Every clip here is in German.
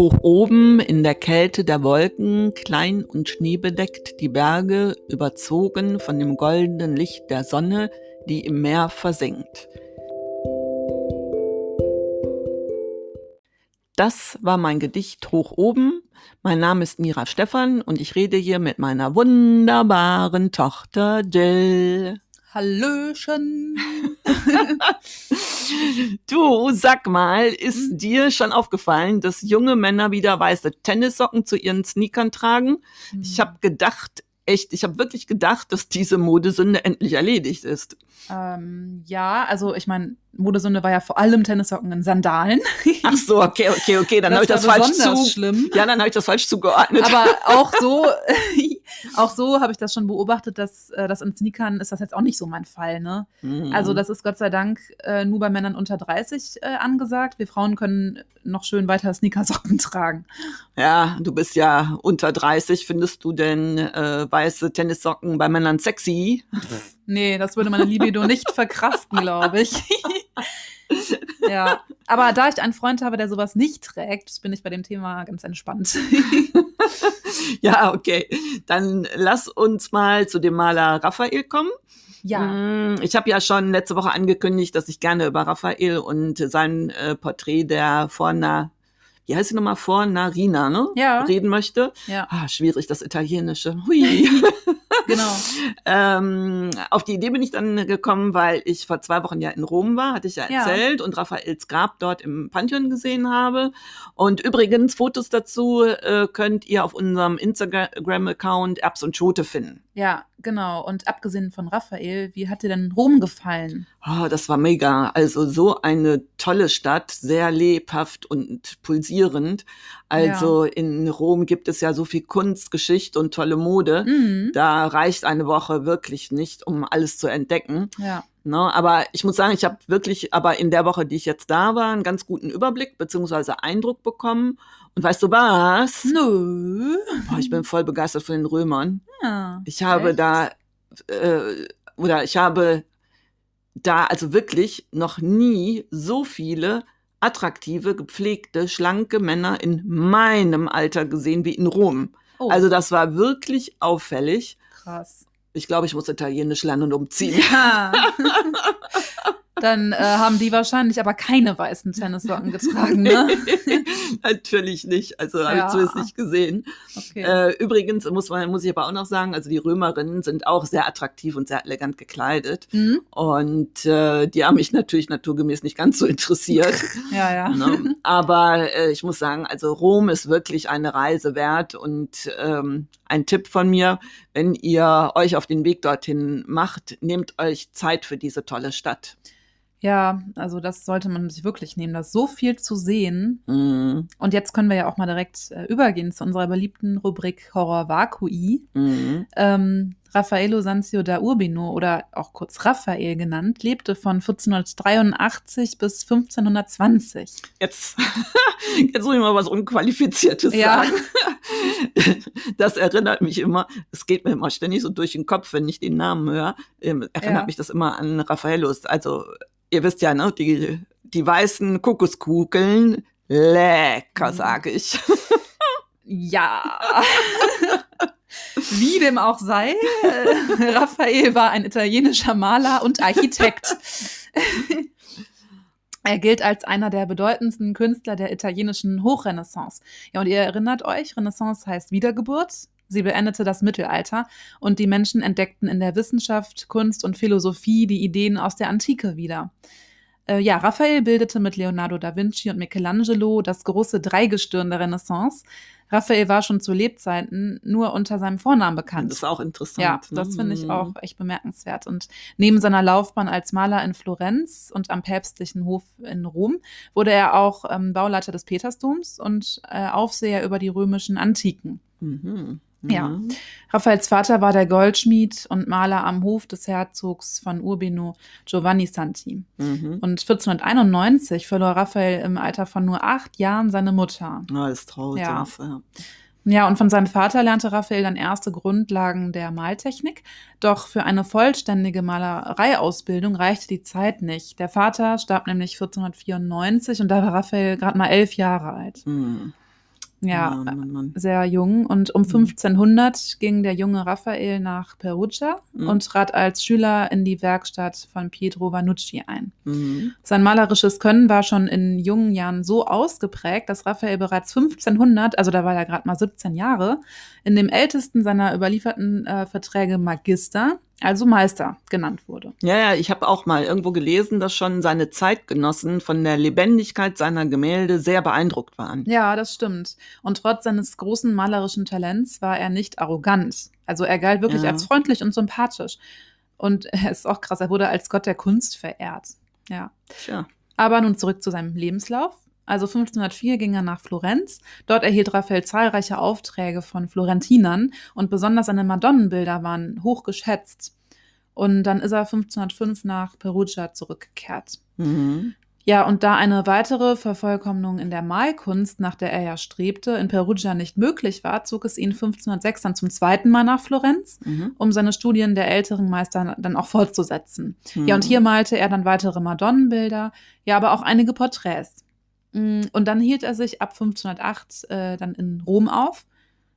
Hoch oben in der Kälte der Wolken, klein und schneebedeckt, die Berge überzogen von dem goldenen Licht der Sonne, die im Meer versenkt. Das war mein Gedicht hoch oben. Mein Name ist Mira Stephan und ich rede hier mit meiner wunderbaren Tochter Jill. Hallöchen. du, sag mal, ist dir schon aufgefallen, dass junge Männer wieder weiße Tennissocken zu ihren Sneakern tragen? Ich habe gedacht, echt, ich habe wirklich gedacht, dass diese Modesünde endlich erledigt ist. Ähm, ja, also ich meine, Modesünde war ja vor allem Tennissocken in Sandalen. Ach so, okay, okay, okay, dann habe ich das falsch zu. Schlimm. Ja, dann habe ich das falsch zugeordnet. Aber auch so, auch so habe ich das schon beobachtet, dass äh, das in Sneakern ist das jetzt auch nicht so mein Fall, ne? Mhm. Also das ist Gott sei Dank äh, nur bei Männern unter 30 äh, angesagt. Wir Frauen können noch schön weiter Sneakersocken tragen. Ja, du bist ja unter 30. Findest du denn äh, weiße Tennissocken bei Männern sexy? Nee, das würde meine Libido nicht verkraften, glaube ich. ja, aber da ich einen Freund habe, der sowas nicht trägt, bin ich bei dem Thema ganz entspannt. ja, okay. Dann lass uns mal zu dem Maler Raphael kommen. Ja. Mm, Ich habe ja schon letzte Woche angekündigt, dass ich gerne über Raphael und sein äh, Porträt der Vorna, wie heißt sie nochmal, Fornarina, ne? Ja. Reden möchte. Ja, Ah, schwierig, das Italienische. Hui. genau. ähm, auf die Idee bin ich dann gekommen, weil ich vor zwei Wochen ja in Rom war, hatte ich ja Ja. erzählt, und Raphaels Grab dort im Pantheon gesehen habe. Und übrigens, Fotos dazu äh, könnt ihr auf unserem Instagram-Account Erbs und Schote finden. Ja, genau. Und abgesehen von Raphael, wie hat dir denn Rom gefallen? Oh, das war mega. Also so eine tolle Stadt, sehr lebhaft und pulsierend. Also in Rom gibt es ja so viel Kunst, Geschichte und tolle Mode. Mhm. Da reicht eine Woche wirklich nicht, um alles zu entdecken. Ja. Ne? Aber ich muss sagen, ich habe wirklich, aber in der Woche, die ich jetzt da war, einen ganz guten Überblick beziehungsweise Eindruck bekommen. Und weißt du was? Nö. Boah, ich bin voll begeistert von den Römern. Ja. Ich habe Echt? da, äh, oder ich habe da also wirklich noch nie so viele attraktive, gepflegte, schlanke Männer in meinem Alter gesehen wie in Rom. Oh, Also das war wirklich auffällig. krass. Ich glaube, ich muss Italienisch lernen und umziehen. Ja. Dann äh, haben die wahrscheinlich aber keine weißen Tennissocken getragen, ne? Natürlich nicht. Also habe Ja. ich zumindest nicht gesehen. Okay. Äh, übrigens muss man, muss ich aber auch noch sagen, also die Römerinnen sind auch sehr attraktiv und sehr elegant gekleidet. Hm? Und äh, die haben mich natürlich naturgemäß nicht ganz so interessiert. Ja, ja. ne? Aber äh, ich muss sagen, also Rom ist wirklich eine Reise wert und ähm, ein Tipp von mir, wenn ihr euch auf den Weg dorthin macht, nehmt euch Zeit für diese tolle Stadt. Ja, also das sollte man sich wirklich nehmen. Da ist so viel zu sehen. Mm, Und jetzt können wir ja auch mal direkt äh, übergehen zu unserer beliebten Rubrik Horror Vacui. mm. Ähm, Raffaello Sanzio da Urbino oder auch kurz Raphael genannt, lebte von 1483 bis 1520. Jetzt, jetzt muss ich mal was Unqualifiziertes Ja. sagen. Das erinnert mich immer, es geht mir immer ständig so durch den Kopf, wenn ich den Namen höre, ähm, erinnert Ja. mich das immer an Raffaellos. Also, ihr wisst ja, ne, die, die weißen Kokoskugeln, lecker, Mhm. sage ich. Ja. Wie dem auch sei, äh, Raphael war ein italienischer Maler und Architekt. er gilt als einer der bedeutendsten Künstler der italienischen Hochrenaissance. Ja, und ihr erinnert euch, Renaissance heißt Wiedergeburt. Sie beendete das Mittelalter und die Menschen entdeckten in der Wissenschaft, Kunst und Philosophie die Ideen aus der Antike wieder. Äh, ja, Raphael bildete mit Leonardo da Vinci und Michelangelo das große Dreigestirn der Renaissance. Raphael war schon zu Lebzeiten nur unter seinem Vornamen bekannt. Das ist auch interessant. Ja, ne? das finde ich Mhm. auch echt bemerkenswert. Und neben seiner Laufbahn als Maler in Florenz und am päpstlichen Hof in Rom wurde er auch ähm, Bauleiter des Petersdoms und äh, Aufseher über die römischen Antiken. Mhm. Ja. Mhm. Raphaels Vater war der Goldschmied und Maler am Hof des Herzogs von Urbino Giovanni Santi. Mhm. Und 1491 verlor Raphael im Alter von nur acht Jahren seine Mutter. Ja, das ist traurig. Ja. das, ja. Ja, und von seinem Vater lernte Raphael dann erste Grundlagen der Maltechnik. Doch für eine vollständige Malereiausbildung reichte die Zeit nicht. Der Vater starb nämlich 1494 und da war Raphael gerade mal elf Jahre alt. Mhm. Ja, Mann, Mann, Mann. sehr jung. Und um Mhm. 1500 ging der junge Raphael nach Perugia Mhm. und trat als Schüler in die Werkstatt von Pietro Vanucci ein. Mhm. Sein malerisches Können war schon in jungen Jahren so ausgeprägt, dass Raphael bereits 1500, also da war er gerade mal 17 Jahre, in dem ältesten seiner überlieferten äh, Verträge Magister, also Meister, genannt wurde. Ja, ja, ich habe auch mal irgendwo gelesen, dass schon seine Zeitgenossen von der Lebendigkeit seiner Gemälde sehr beeindruckt waren. Ja, das stimmt. Und trotz seines großen malerischen Talents war er nicht arrogant. Also er galt wirklich Ja. als freundlich und sympathisch. Und er ist auch krass, er wurde als Gott der Kunst verehrt. Ja. Tja. Aber nun zurück zu seinem Lebenslauf. Also 1504 ging er nach Florenz. Dort erhielt Raphael zahlreiche Aufträge von Florentinern und besonders seine Madonnenbilder waren hoch geschätzt. Und dann ist er 1505 nach Perugia zurückgekehrt. Mhm. Ja, und da eine weitere Vervollkommnung in der Malkunst, nach der er ja strebte, in Perugia nicht möglich war, zog es ihn 1506 dann zum zweiten Mal nach Florenz, Mhm. um seine Studien der älteren Meister dann auch fortzusetzen. Mhm. Ja, und hier malte er dann weitere Madonnenbilder, ja, aber auch einige Porträts. Mm, Und dann hielt er sich ab 1508 äh, dann in Rom auf.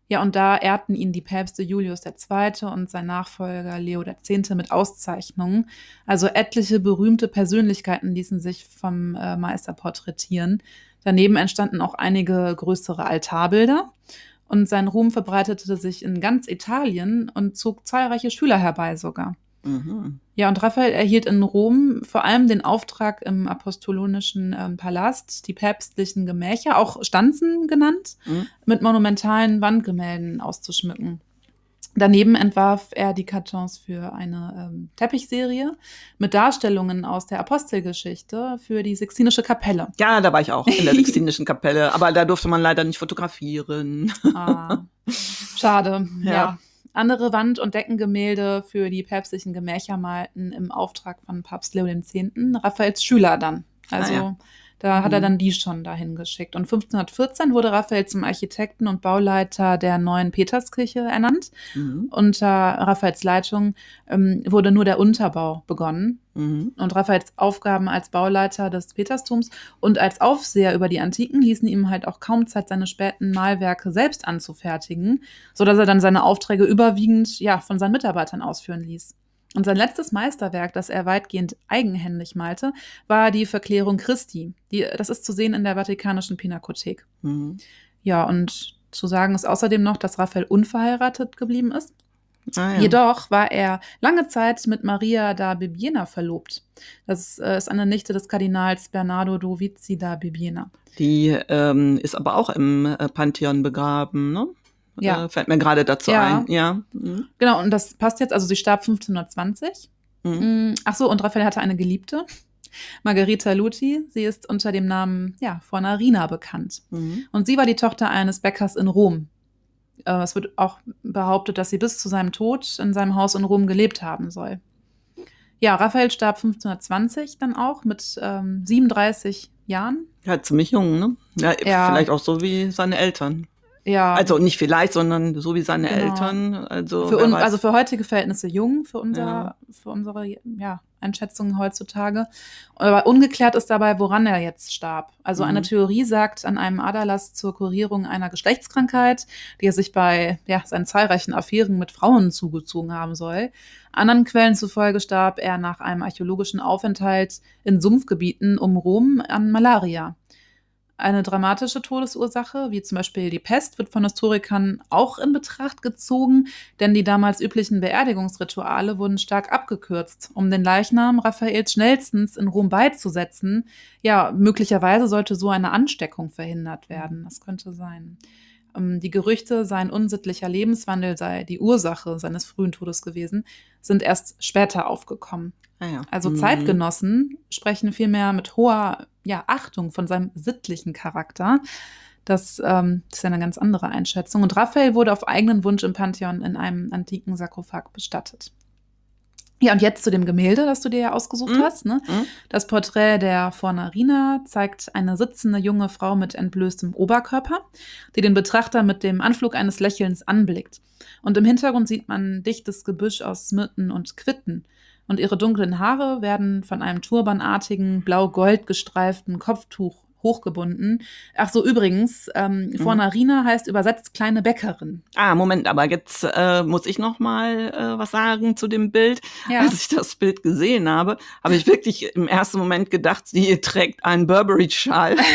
Ja, und da ehrten ihn die Päpste Julius II. und sein Nachfolger Leo X. mit Auszeichnungen. Also etliche berühmte Persönlichkeiten ließen sich vom äh, Meister porträtieren. Daneben entstanden auch einige größere Altarbilder. Und sein Ruhm verbreitete sich in ganz Italien und zog zahlreiche Schüler herbei sogar. Mhm. Ja, und Raphael erhielt in Rom vor allem den Auftrag im apostolonischen ähm, Palast, die päpstlichen Gemächer, auch Stanzen genannt, Mhm. mit monumentalen Wandgemälden auszuschmücken. Daneben entwarf er die Kartons für eine ähm, Teppichserie mit Darstellungen aus der Apostelgeschichte für die Sixtinische Kapelle. Ja, da war ich auch in der Sixtinischen Kapelle, aber da durfte man leider nicht fotografieren. Ah, schade. Ja. Ja. Andere Wand- und Deckengemälde für die päpstlichen Gemächer malten im Auftrag von Papst Leo X. Raphaels Schüler dann. Also Ah, ja. Da hat er Mhm. dann die schon dahin geschickt. Und 1514 wurde Raphael zum Architekten und Bauleiter der neuen Peterskirche ernannt. Mhm. Unter Raphaels Leitung ähm, wurde nur der Unterbau begonnen. Mhm. Und Raphaels Aufgaben als Bauleiter des Peterstums und als Aufseher über die Antiken ließen ihm halt auch kaum Zeit, seine späten Malwerke selbst anzufertigen, sodass er dann seine Aufträge überwiegend ja, von seinen Mitarbeitern ausführen ließ. Und sein letztes Meisterwerk, das er weitgehend eigenhändig malte, war die Verklärung Christi. Die, das ist zu sehen in der Vatikanischen Pinakothek. Mhm. Ja, und zu sagen ist außerdem noch, dass Raphael unverheiratet geblieben ist. Ah, ja. Jedoch war er lange Zeit mit Maria da Bibbiena verlobt. Das äh, ist eine Nichte des Kardinals Bernardo Dovizi da Bibbiena. Die ähm, ist aber auch im äh, Pantheon begraben, ne? Ja. Äh, fällt mir gerade dazu Ja. ein. Ja. Mhm. Genau, und das passt jetzt, also sie starb 1520. Mhm. Mm, Ach so, und Raphael hatte eine Geliebte, Margherita Luti. Sie ist unter dem Namen, ja, Fornarina bekannt. Mhm. Und sie war die Tochter eines Bäckers in Rom. Äh, Es wird auch behauptet, dass sie bis zu seinem Tod in seinem Haus in Rom gelebt haben soll. Ja, Raphael starb 1520 dann auch mit ähm, 37 Jahren. Ja, ziemlich jung, ne? Ja, Ja. vielleicht auch so wie seine Eltern. Ja, Also nicht vielleicht, sondern so wie seine Genau. Eltern. Also, für un, also für heutige Verhältnisse jung, für, unser, Ja. für unsere ja, Einschätzungen heutzutage. Aber ungeklärt ist dabei, woran er jetzt starb. Also Mhm. eine Theorie sagt an einem Aderlass zur Kurierung einer Geschlechtskrankheit, die er sich bei ja, seinen zahlreichen Affären mit Frauen zugezogen haben soll. Anderen Quellen zufolge starb er nach einem archäologischen Aufenthalt in Sumpfgebieten um Rom an Malaria. Eine dramatische Todesursache, wie zum Beispiel die Pest, wird von Historikern auch in Betracht gezogen, denn die damals üblichen Beerdigungsrituale wurden stark abgekürzt, um den Leichnam Raphaels schnellstens in Rom beizusetzen. Ja, möglicherweise sollte so eine Ansteckung verhindert werden. Das könnte sein. Ähm, Die Gerüchte, sein unsittlicher Lebenswandel sei die Ursache seines frühen Todes gewesen, sind erst später aufgekommen. ah, ja. Also Mhm. Zeitgenossen sprechen vielmehr mit hoher ja, Achtung von seinem sittlichen Charakter. Das ähm, ist ja eine ganz andere Einschätzung. Und Raphael wurde auf eigenen Wunsch im Pantheon in einem antiken Sarkophag bestattet. Ja, und jetzt zu dem Gemälde, das du dir ja ausgesucht Mhm. hast. Ne? Mhm. Das Porträt der Fornarina zeigt eine sitzende junge Frau mit entblößtem Oberkörper, die den Betrachter mit dem Anflug eines Lächelns anblickt. Und im Hintergrund sieht man dichtes Gebüsch aus Myrten und Quitten. Und ihre dunklen Haare werden von einem turbanartigen, blau-gold gestreiften Kopftuch hochgebunden. Ach so, übrigens, ähm, Mhm. Fornarina heißt übersetzt kleine Bäckerin. Ah, Moment, aber jetzt äh, muss ich noch mal äh, was sagen zu dem Bild. Ja. Als ich das Bild gesehen habe, habe ich wirklich im ersten Moment gedacht, sie trägt einen Burberry-Schal.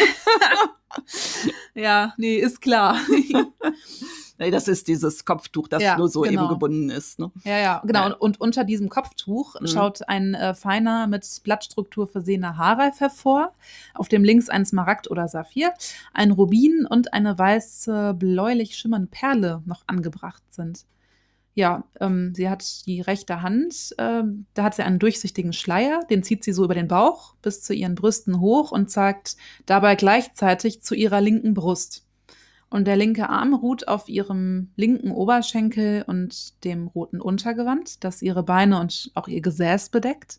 Ja, nee, ist klar. nee, das ist dieses Kopftuch, das Ja, nur so genau. eben gebunden ist. Ne? Ja, ja, genau. Und, und unter diesem Kopftuch Mhm. schaut ein äh, feiner, mit Blattstruktur versehener Haarreif hervor, auf dem links ein Smaragd oder Saphir, ein Rubin und eine weiße, bläulich schimmernde Perle noch angebracht sind. Ja, ähm, sie hat die rechte Hand, ähm, da hat sie einen durchsichtigen Schleier, den zieht sie so über den Bauch bis zu ihren Brüsten hoch und zeigt dabei gleichzeitig zu ihrer linken Brust. Und der linke Arm ruht auf ihrem linken Oberschenkel und dem roten Untergewand, das ihre Beine und auch ihr Gesäß bedeckt.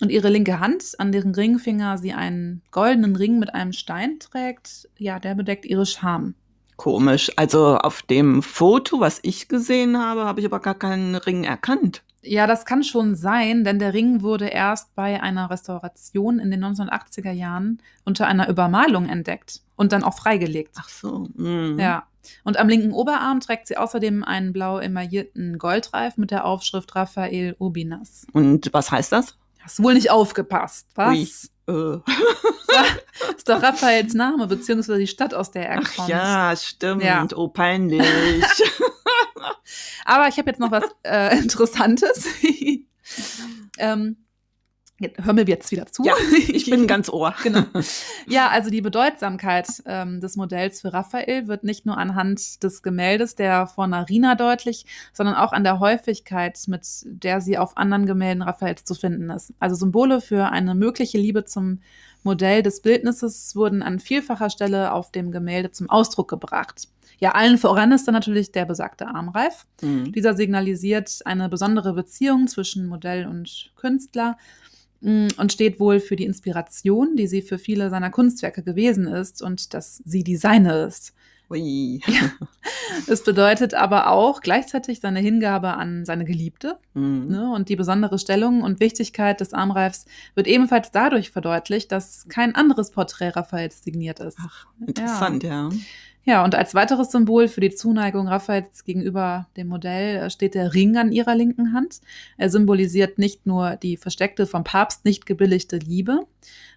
Und ihre linke Hand, an deren Ringfinger sie einen goldenen Ring mit einem Stein trägt, ja, der bedeckt ihre Scham. Komisch. Also auf dem Foto, was ich gesehen habe, habe ich aber gar keinen Ring erkannt. Ja, das kann schon sein, denn der Ring wurde erst bei einer Restauration in den 1980er Jahren unter einer Übermalung entdeckt und dann auch freigelegt. Ach so. mhm. Ja. Und am linken Oberarm trägt sie außerdem einen blau emaillierten Goldreif mit der Aufschrift Raphael Urbinas. Und was heißt das? Hast wohl nicht aufgepasst, was? Ui. Äh. Ist doch Raphaels Name, beziehungsweise die Stadt, aus der er Ach kommt. ja, stimmt. Ja. Oh, peinlich. Aber ich habe jetzt noch was äh, Interessantes. ähm, hör mir jetzt wieder zu. ja, ich bin ganz ohr. Genau. Ja, also die Bedeutsamkeit ähm, des Modells für Raphael wird nicht nur anhand des Gemäldes der Fornarina deutlich, sondern auch an der Häufigkeit, mit der sie auf anderen Gemälden Raphaels zu finden ist. Also Symbole für eine mögliche Liebe zum Modell des Bildnisses wurden an vielfacher Stelle auf dem Gemälde zum Ausdruck gebracht. Ja, allen voran ist dann natürlich der besagte Armreif. Mhm. Dieser signalisiert eine besondere Beziehung zwischen Modell und Künstler und steht wohl für die Inspiration, die sie für viele seiner Kunstwerke gewesen ist und dass sie die seine ist. Ui. Es bedeutet aber auch gleichzeitig seine Hingabe an seine Geliebte. Mhm. Ne? Und die besondere Stellung und Wichtigkeit des Armreifs wird ebenfalls dadurch verdeutlicht, dass kein anderes Porträt Raphaels signiert ist. Ach, interessant, ja. Ja, und als weiteres Symbol für die Zuneigung Raphaels gegenüber dem Modell äh, steht der Ring an ihrer linken Hand. Er symbolisiert nicht nur die versteckte, vom Papst nicht gebilligte Liebe.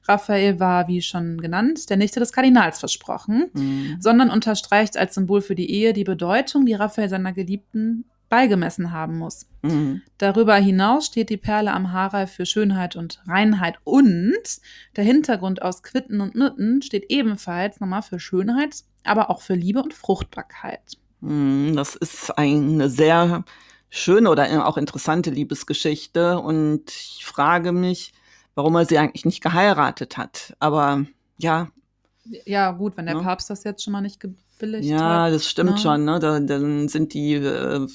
Raphael war, wie schon genannt, der Nichte des Kardinals versprochen, Mhm. sondern unterstreicht als Symbol für die Ehe die Bedeutung, die Raphael seiner Geliebten beigemessen haben muss. Mhm. Darüber hinaus steht die Perle am Haarreif für Schönheit und Reinheit und der Hintergrund aus Quitten und Nutten steht ebenfalls nochmal für Schönheit, aber auch für Liebe und Fruchtbarkeit. Mhm, Das ist eine sehr schöne oder auch interessante Liebesgeschichte und ich frage mich, warum er sie eigentlich nicht geheiratet hat. Aber ja, Ja, gut, wenn der Ja. Papst das jetzt schon mal nicht gebilligt ja, hat. das stimmt ne? schon. Ne? Da, dann sind die äh,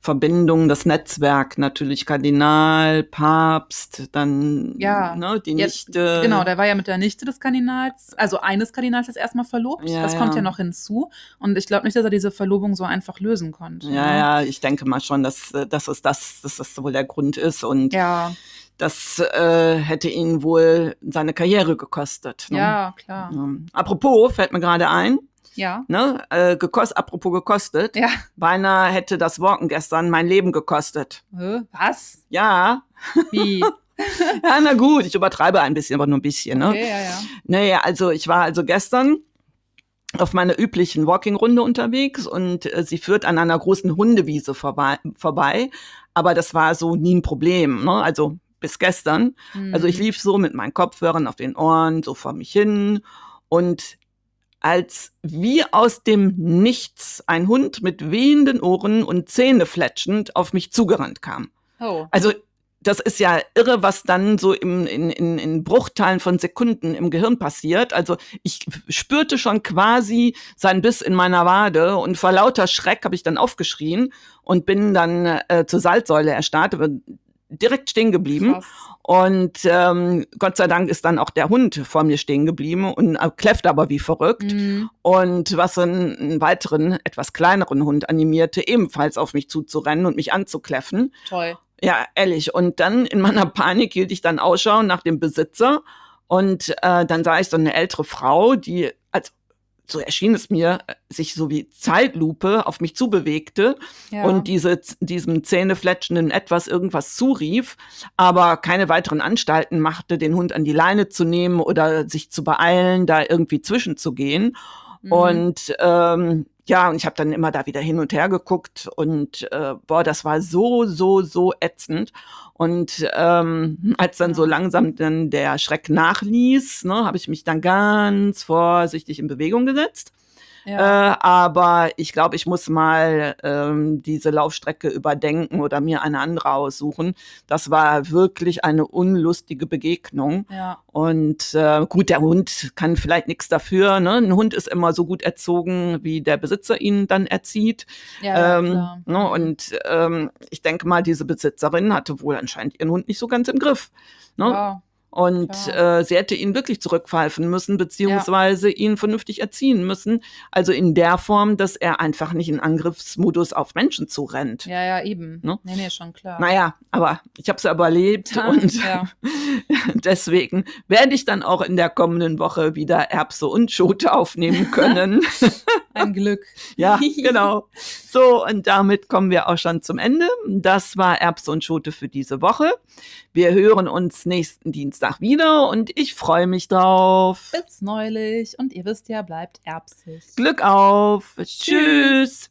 Verbindungen, das Netzwerk natürlich Kardinal, Papst, dann Ja. ne, die Jetzt- Nichte. Genau, der war ja mit der Nichte des Kardinals, also eines Kardinals jetzt erstmal verlobt. Ja, das kommt ja. ja noch hinzu. Und ich glaube nicht, dass er diese Verlobung so einfach lösen konnte. Ja, ne? ja, ich denke mal schon, dass, äh, dass, es das, dass das wohl der Grund ist. Und Ja, das äh, hätte ihn wohl seine Karriere gekostet. Ne? ja, klar. Ja. Apropos, fällt mir gerade ein, Ja. ne? Äh, gekost, apropos gekostet. Ja. Beinahe hätte das Walken gestern mein Leben gekostet. Was? Ja. Wie? Ja, na gut, ich übertreibe ein bisschen, aber nur ein bisschen. Ne? Okay, ja, ja. Naja, also ich war also gestern auf meiner üblichen Walking-Runde unterwegs und äh, sie führt an einer großen Hundewiese vorbei, vorbei. Aber das war so nie ein Problem, ne? also bis gestern. Also ich Mhm. lief so mit meinen Kopfhörern auf den Ohren, so vor mich hin und als wie aus dem Nichts ein Hund mit wehenden Ohren und Zähne fletschend auf mich zugerannt kam. Oh. Also das ist ja irre, was dann so im, in, in, in Bruchteilen von Sekunden im Gehirn passiert. Also ich spürte schon quasi seinen Biss in meiner Wade und vor lauter Schreck habe ich dann aufgeschrien und bin dann äh, zur Salzsäule erstarrt, direkt stehen geblieben. Krass. Und ähm, Gott sei Dank ist dann auch der Hund vor mir stehen geblieben und äh, kläfft aber wie verrückt. Mhm. Und was einen, einen weiteren, etwas kleineren Hund animierte, ebenfalls auf mich zuzurennen und mich anzukläffen. Toll. Ja, ehrlich. Und dann in meiner Panik hielt ich dann Ausschau nach dem Besitzer Und äh, dann sah ich so eine ältere Frau, die, also so erschien es mir, sich so wie Zeitlupe auf mich zubewegte Ja. und diese, diesem zähnefletschenden etwas irgendwas zurief, aber keine weiteren Anstalten machte, den Hund an die Leine zu nehmen oder sich zu beeilen, da irgendwie zwischenzugehen. Mhm. Und ähm, ja, und ich habe dann immer da wieder hin und her geguckt und äh, boah, das war so, so, so ätzend. Und ähm, als dann so langsam dann der Schreck nachließ, ne, habe ich mich dann ganz vorsichtig in Bewegung gesetzt. Ja. Äh, aber ich glaube, ich muss mal ähm, diese Laufstrecke überdenken oder mir eine andere aussuchen. Das war wirklich eine unlustige Begegnung. ja. Und äh, gut, der Hund kann vielleicht nichts dafür. Ne? Ein Hund ist immer so gut erzogen, wie der Besitzer ihn dann erzieht. Ja, ähm, ne? Und ähm, ich denke mal, diese Besitzerin hatte wohl anscheinend ihren Hund nicht so ganz im Griff. Ne? Ja. Und äh, sie hätte ihn wirklich zurückpfeifen müssen, beziehungsweise ihn vernünftig erziehen müssen. Also in der Form, dass er einfach nicht in Angriffsmodus auf Menschen zurennt. ja, ja, eben. Ne? Nee, nee, schon klar. Naja, aber ich habe es überlebt und ja. deswegen werde ich dann auch in der kommenden Woche wieder Erbse und Schote aufnehmen können. Ein Glück. ja, genau. So, und damit kommen wir auch schon zum Ende. Das war Erbse und Schote für diese Woche. Wir hören uns nächsten Dienstag wieder und ich freue mich drauf. Bis neulich. Und ihr wisst ja, bleibt erbsig. Glück auf. Tschüss.